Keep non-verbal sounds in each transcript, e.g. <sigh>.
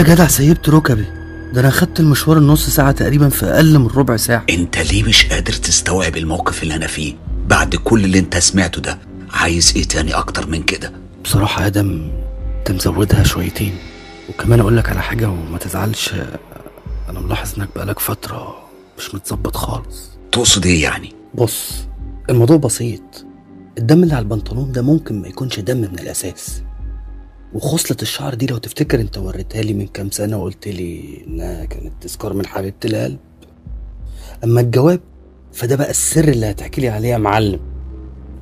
يا جدع سيبت ركبي. ده أنا خدت المشوار النص ساعة تقريبا في أقل من ربع ساعة. أنت ليه مش قادر تستوعب الموقف اللي أنا فيه؟ بعد كل اللي أنت سمعته ده عايز إيه تاني أكتر من كده؟ بصراحة آدم أنت مزودها شويتين. وكمان أقول لك على حاجة وما تزعلش. أنا ملاحظ إنك بقالك فترة مش متظبط خالص. تقصد إيه يعني؟ بص الموضوع بسيط. الدم اللي على البنطلون ده ممكن ما يكونش دم من الأساس. وخصلة الشعر دي لو تفتكر انت وريتها لي من كام سنة وقلت لي انها كانت تذكار من حبيبة القلب. أما الجواب فده بقى السر اللي هتحكي لي عليه يا معلم.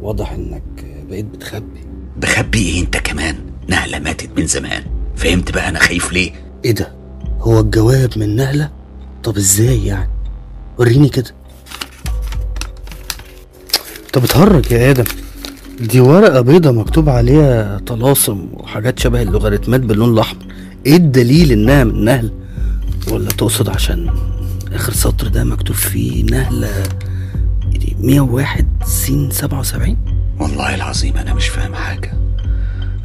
واضح إنك بقيت بتخبي. بخبي إيه أنت كمان؟ نهلة ماتت من زمان. فهمت بقى أنا خايف ليه؟ إيه ده؟ هو الجواب من نهلة؟ طب إزاي يعني؟ وريني كده. طب بتهرج يا آدم. دي ورقة بيضة مكتوب عليها طلاسم وحاجات شبه اللوغاريتمات باللون الأحمر. إيه الدليل إنها من نهل؟ ولا تقصد عشان آخر سطر ده مكتوب فيه نهلة؟ 101 سين 77 والله العظيم أنا مش فاهم حاجة.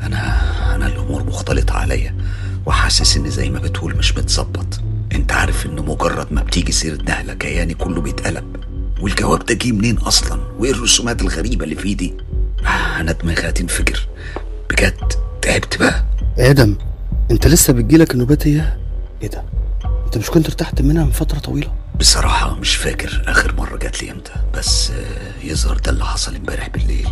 أنا أنا الأمور مختلطة عليا وحاسس إن زي ما بتقول مش متظبط. أنت عارف إن مجرد ما بتيجي سيرة نهلة كياني كله بيتقلب. والجواب ده جه منين أصلا؟ وإيه الرسومات الغريبة اللي فيه دي؟ أنا دماغي هتنفجر. بجد؟ تعبت بقى. آدم أنت لسه بتجيلك النوبات إياها إيه ده؟ أنت مش كنت ارتحت منها من فترة طويلة؟ بصراحة مش فاكر آخر مرة جات لي إمتى بس يظهر ده اللي حصل امبارح بالليل.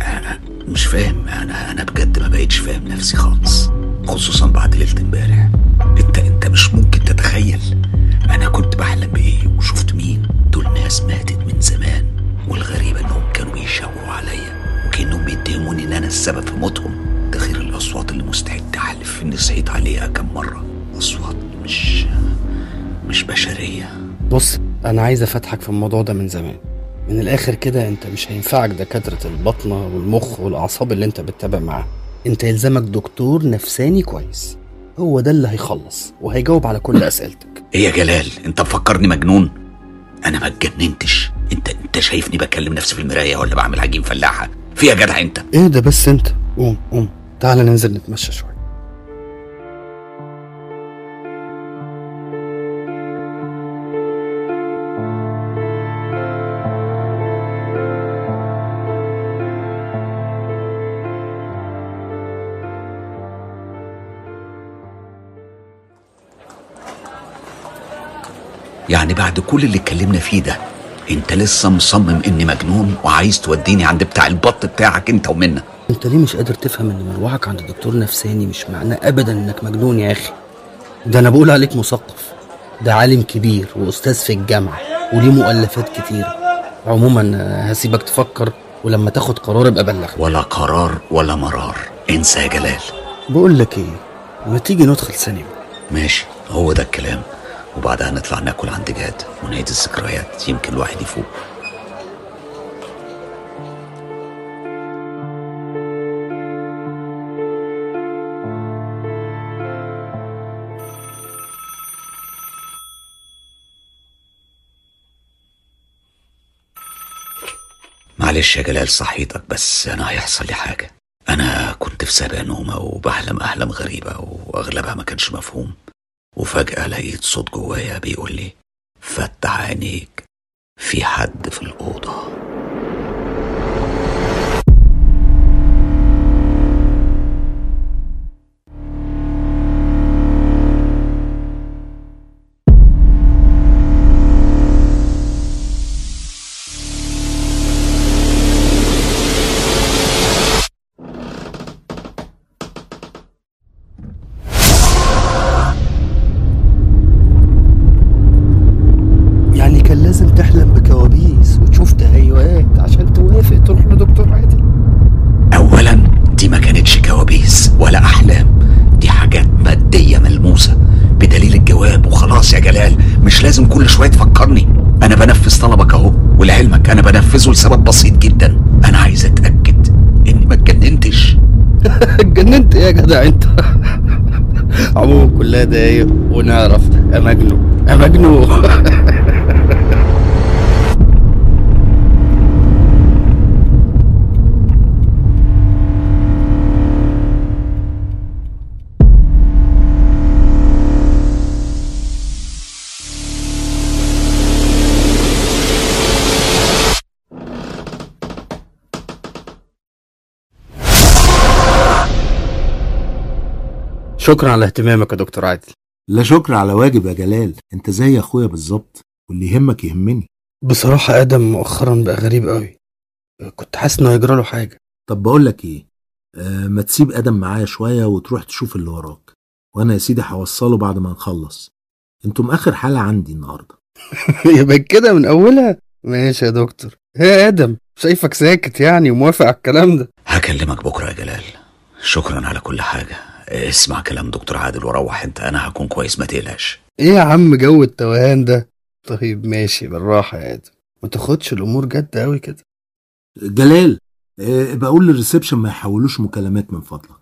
أنا مش فاهم. أنا أنا بجد ما بقتش فاهم نفسي خالص خصوصا بعد ليلة امبارح. أنت أنت مش ممكن عايز أفتحك في الموضوع ده من زمان. من الآخر كده أنت مش هينفعك دكاترة البطنة والمخ والأعصاب اللي أنت بتتابع معاها. أنت يلزمك دكتور نفساني كويس. هو ده اللي هيخلص وهيجاوب على كل أسئلتك. إيه يا جلال أنت مفكرني مجنون. أنا ما اتجننتش. أنت أنت شايفني بكلم نفسي في المراية ولا بعمل عجين فلاحه في يا جدع أنت. إيه ده بس أنت؟ قوم قوم. تعال ننزل نتمشى شوية. يعني بعد كل اللي اتكلمنا فيه ده انت لسه مصمم اني مجنون وعايز توديني عند بتاع البط بتاعك انت ومنى انت ليه مش قادر تفهم ان مروحك عند دكتور نفساني مش معناه ابدا انك مجنون يا أخي؟ ده أنا بقول عليك مثقف. ده عالم كبير واستاذ في الجامعة وليه مؤلفات كتيره عموما هسيبك تفكر ولما تاخد قرار ابقى بلغني. ولا قرار ولا مرار. انسى يا جلال. بقول لك إيه؟ ما تيجي ندخل سينما. ماشي هو ده الكلام. وبعدها نطلع ناكل عند جاد ونعيد الذكريات يمكن الواحد يفوق. معلش يا جلال صحيتك بس أنا هيحصل لي حاجة. أنا كنت في سابع نومة وبحلم أحلام غريبة وأغلبها ما كانش مفهوم. وفجأة لقيت صوت جوايا بيقول لي فتح عينيك في حد في الأوضة. لازم كل شوية تفكرني. أنا بنفذ طلبك أهو ولعلمك أنا بنفذه لسبب بسيط جدا. أنا عايز أتأكد إني ما اتجننتش. <laughs> اتجننت إيه يا جدع أنت؟ <laughs> عموما كلها دقايق ونعرف يا مجنون <laughs> شكرا على اهتمامك يا دكتور عادل. لا شكر على واجب يا جلال. انت زي اخويا بالظبط واللي يهمك يهمني. بصراحة آدم مؤخرا بقى غريب قوي. كنت حاسس إنه هيجرى له حاجة. طب بقول لك إيه؟ آه ما تسيب آدم معايا شوية وتروح تشوف اللي وراك. وأنا يا سيدي هوصله بعد ما نخلص. أنتم آخر حالة عندي النهارده. <laughs> يبقى كده من أولها؟ ماشي يا دكتور. يا آدم؟ شايفك ساكت يعني وموافق على الكلام ده. هكلمك بكرة يا جلال. شكرا على كل حاجة. اسمع كلام دكتور عادل وروح انت أنا هكون كويس ما تقلقش. إيه يا عم جو التوهان ده؟ طيب ماشي بالراحة يا آدم. ما تاخدش الأمور جد قوي كده. جلال آه بقول للريسبشن ما يحولوش مكالمات من فضلك.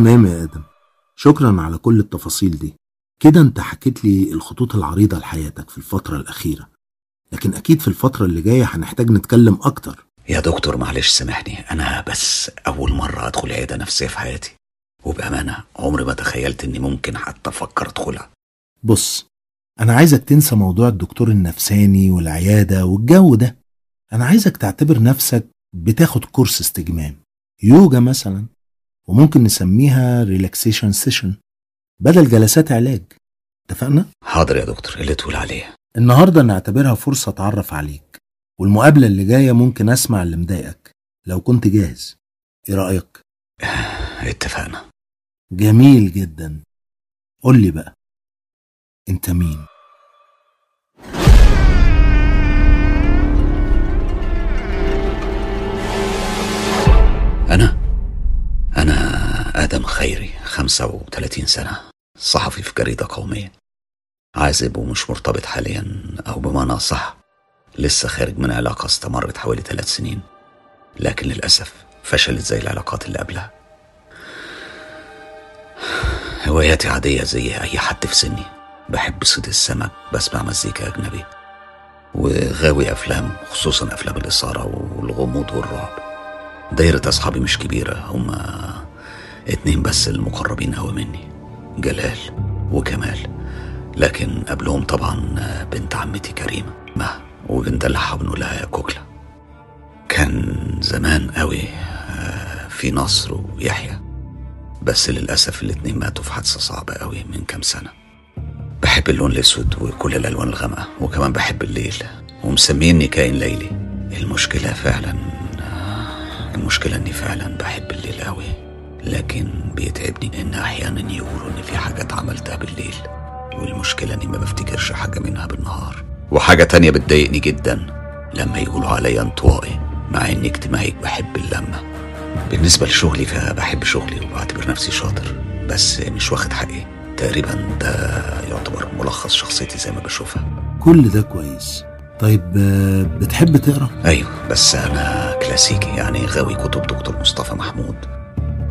تمام يا آدم. شكرا على كل التفاصيل دي. كده انت حكيت لي الخطوط العريضة لحياتك في الفترة الأخيرة. لكن أكيد في الفترة اللي جاية هنحتاج نتكلم أكتر. يا دكتور معلش سامحني. أنا بس أول مرة أدخل عيادة نفسية في حياتي. وبأمانة عمري ما تخيلت إني ممكن حتى أفكر أدخلها. بص أنا عايزك تنسى موضوع الدكتور النفساني والعيادة والجو ده. أنا عايزك تعتبر نفسك بتاخد course استجمام. يوجا مثلا. وممكن نسميها relaxation session بدل جلسات علاج اتفقنا؟ حاضر يا دكتور اللي تقول عليه النهاردة نعتبرها فرصة أتعرف عليك والمقابلة اللي جاية ممكن أسمع اللي مضايقك لو كنت جاهز إيه رأيك؟ <sighs> اتفقنا جميل جدا قول لي بقى أنت مين؟ أنا آدم خيري 35 سنة. صحفي في جريدة قومية. عازب ومش مرتبط حاليا أو بمعنى صح. لسه خارج من علاقة استمرت حوالي ثلاث سنين. لكن للأسف فشلت زي العلاقات اللي قبلها. هواياتي عادية زي أي حد في سني. بحب صيد السمك بسمع مزيكا أجنبي. وغاوي أفلام خصوصا أفلام الإثارة والغموض والرعب. دايرة أصحابي مش كبيرة هما اتنين بس المقربين أوي مني جلال وكمال. لكن قبلهم طبعا بنت عمتي كريمة مها وبندلعها وبنقول لها يا كوكلة كان زمان قوي آه، في نصر ويحيى. بس للأسف الاتنين ماتوا في حادثة صعبة قوي من كام سنة. بحب اللون الأسود وكل الألوان الغامقة وكمان بحب الليل. ومسميني كائن ليلي. المشكلة فعلا آه، المشكلة إني فعلا بحب الليل قوي لكن بيتعبني إن أحيانا يقولوا إن في حاجات عملتها بالليل. والمشكلة إني ما بفتكرش حاجة منها بالنهار. وحاجة تانية بتضايقني جدا لما يقولوا عليا انطوائي مع إني اجتماعي بحب اللمة. بالنسبة لشغلي فبحب شغلي وبعتبر نفسي شاطر بس مش واخد حقي. تقريبا ده يعتبر ملخص شخصيتي زي ما بشوفها. كل ده كويس. طيب بتحب تقرأ؟ أيوه بس أنا كلاسيكي يعني غاوي كتب دكتور مصطفى محمود.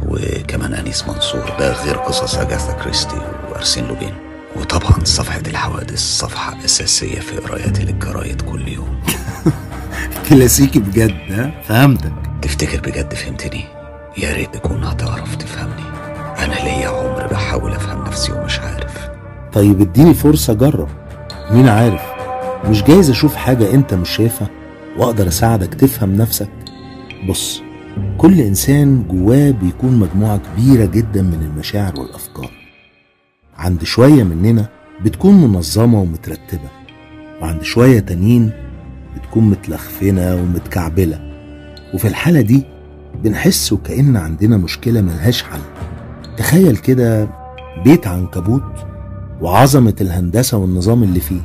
وكمان أنيس منصور ده غير قصص أجاثا كريستي وأرسين لوبين. وطبعا صفحة الحوادث صفحة أساسية في قرايتي للجرايد كل يوم. <laughs> كلاسيكي بجد ها؟ فهمتك. تفتكر بجد فهمتني؟ يا ريت تكون هتعرف تفهمني. أنا ليا عمر بحاول أفهم نفسي ومش عارف. طيب اديني فرصة أجرب. مين عارف؟ مش جايز أشوف حاجة أنت مش شايفها؟ وأقدر أساعدك تفهم نفسك؟ بص كل إنسان جواه بيكون مجموعة كبيرة جدا من المشاعر والأفكار. عند شوية مننا بتكون منظمة ومترتبة وعند شوية تانيين بتكون متلخفنة ومتكعبلة. وفي الحالة دي بنحس وكأن عندنا مشكلة ملهاش حل. تخيل كده بيت عنكبوت وعظمة الهندسة والنظام اللي فيه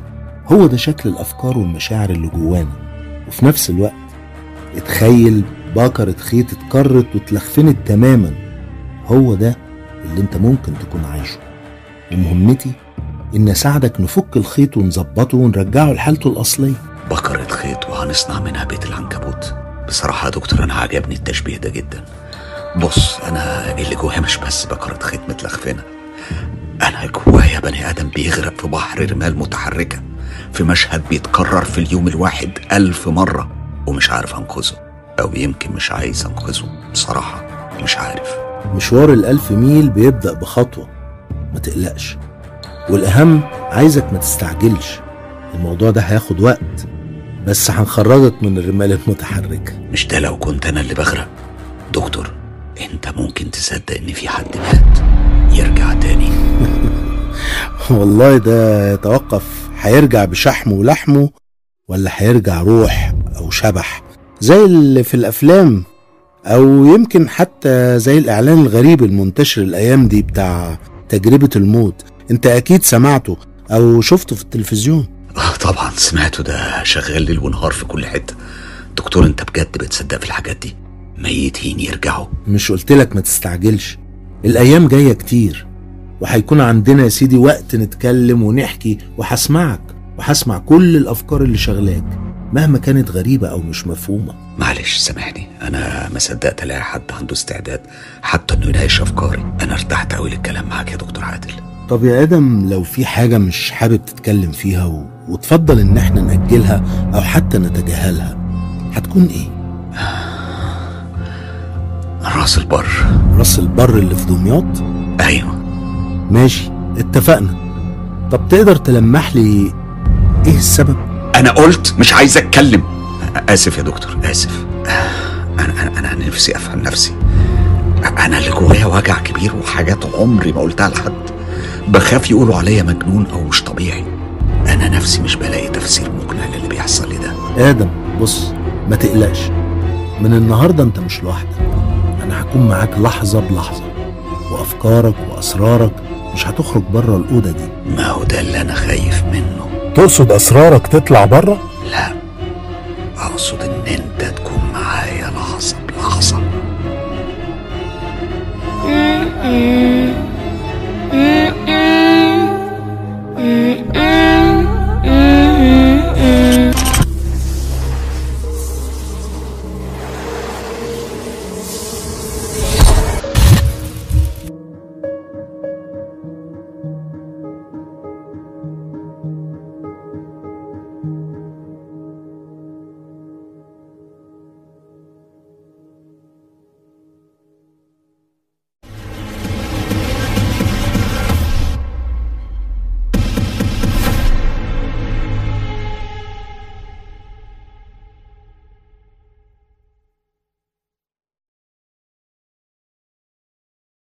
هو ده شكل الأفكار والمشاعر اللي جوانا. وفي نفس الوقت اتخيل بكرة خيط اتكرت واتلخفنت تماما. هو ده اللي انت ممكن تكون عايشه. ومهمتي إن أساعدك نفك الخيط ونظبطه ونرجعه لحالته الأصلية. بكرة خيط وهنصنع منها بيت العنكبوت. بصراحة يا دكتور أنا عجبني التشبيه ده جدا. بص أنا اللي جوايا مش بس بكرة خيط متلخفنة. أنا جوايا بني آدم بيغرق في بحر رمال متحركة. في مشهد بيتكرر في اليوم الواحد ألف مرة ومش عارف أنقذه. أو يمكن مش عايز أنقذه. بصراحة مش عارف. مشوار الألف ميل بيبدأ بخطوة. ما تقلقش. والأهم عايزك ما تستعجلش. الموضوع ده هياخد وقت. بس هنخرجك من الرمال المتحركة. مش ده لو كنت أنا اللي بغرق؟ دكتور أنت ممكن تصدق إن في حد مات. يرجع تاني. <laughs> والله ده يتوقف هيرجع بشحمه ولحمه ولا هيرجع روح أو شبح؟ زي اللي في الأفلام أو يمكن حتى زي الإعلان الغريب المنتشر الأيام دي بتاع تجربة الموت. أنت أكيد سمعته أو شفته في التلفزيون. آه طبعا سمعته. ده شغال ليل ونهار في كل حتة. دكتور أنت بجد بتصدق في الحاجات دي؟ ميتين يرجعوا. مش قلتلك ما تستعجلش. الأيام جاية كتير وهيكون عندنا يا سيدي وقت نتكلم ونحكي وهسمعك وهسمع كل الأفكار اللي شغلاك. مهما كانت غريبة أو مش مفهومة. معلش سامحني. أنا ما صدقت ألاقي حد عنده استعداد حتى إنه يناقش أفكاري. أنا ارتحت قوي للكلام معاك يا دكتور عادل. طب يا آدم لو في حاجة مش حابب تتكلم فيها و... وتفضل إن إحنا نأجلها أو حتى نتجاهلها هتكون إيه؟ رأس البر. رأس البر اللي في دمياط؟ أيوه. ماشي اتفقنا. طب تقدر تلمح لي إيه السبب؟ أنا قلت مش عايز أتكلم. آسف يا دكتور آسف. أنا أنا أنا نفسي أفهم نفسي. أنا اللي جوايا وجع كبير وحاجات عمري ما قلتها لحد. بخاف يقولوا عليا مجنون أو مش طبيعي. أنا نفسي مش بلاقي تفسير مقنع للي بيحصل لي ده. آدم بص ما تقلقش. من النهاردة أنت مش لوحدك. أنا هكون معاك لحظة بلحظة. وأفكارك وأسرارك مش هتخرج بره الأوضة دي. ما هو ده اللي أنا خايف منه. تقصد أسرارك تطلع بره لا أقصد إن أنت تكون معايا لحظة بلحظه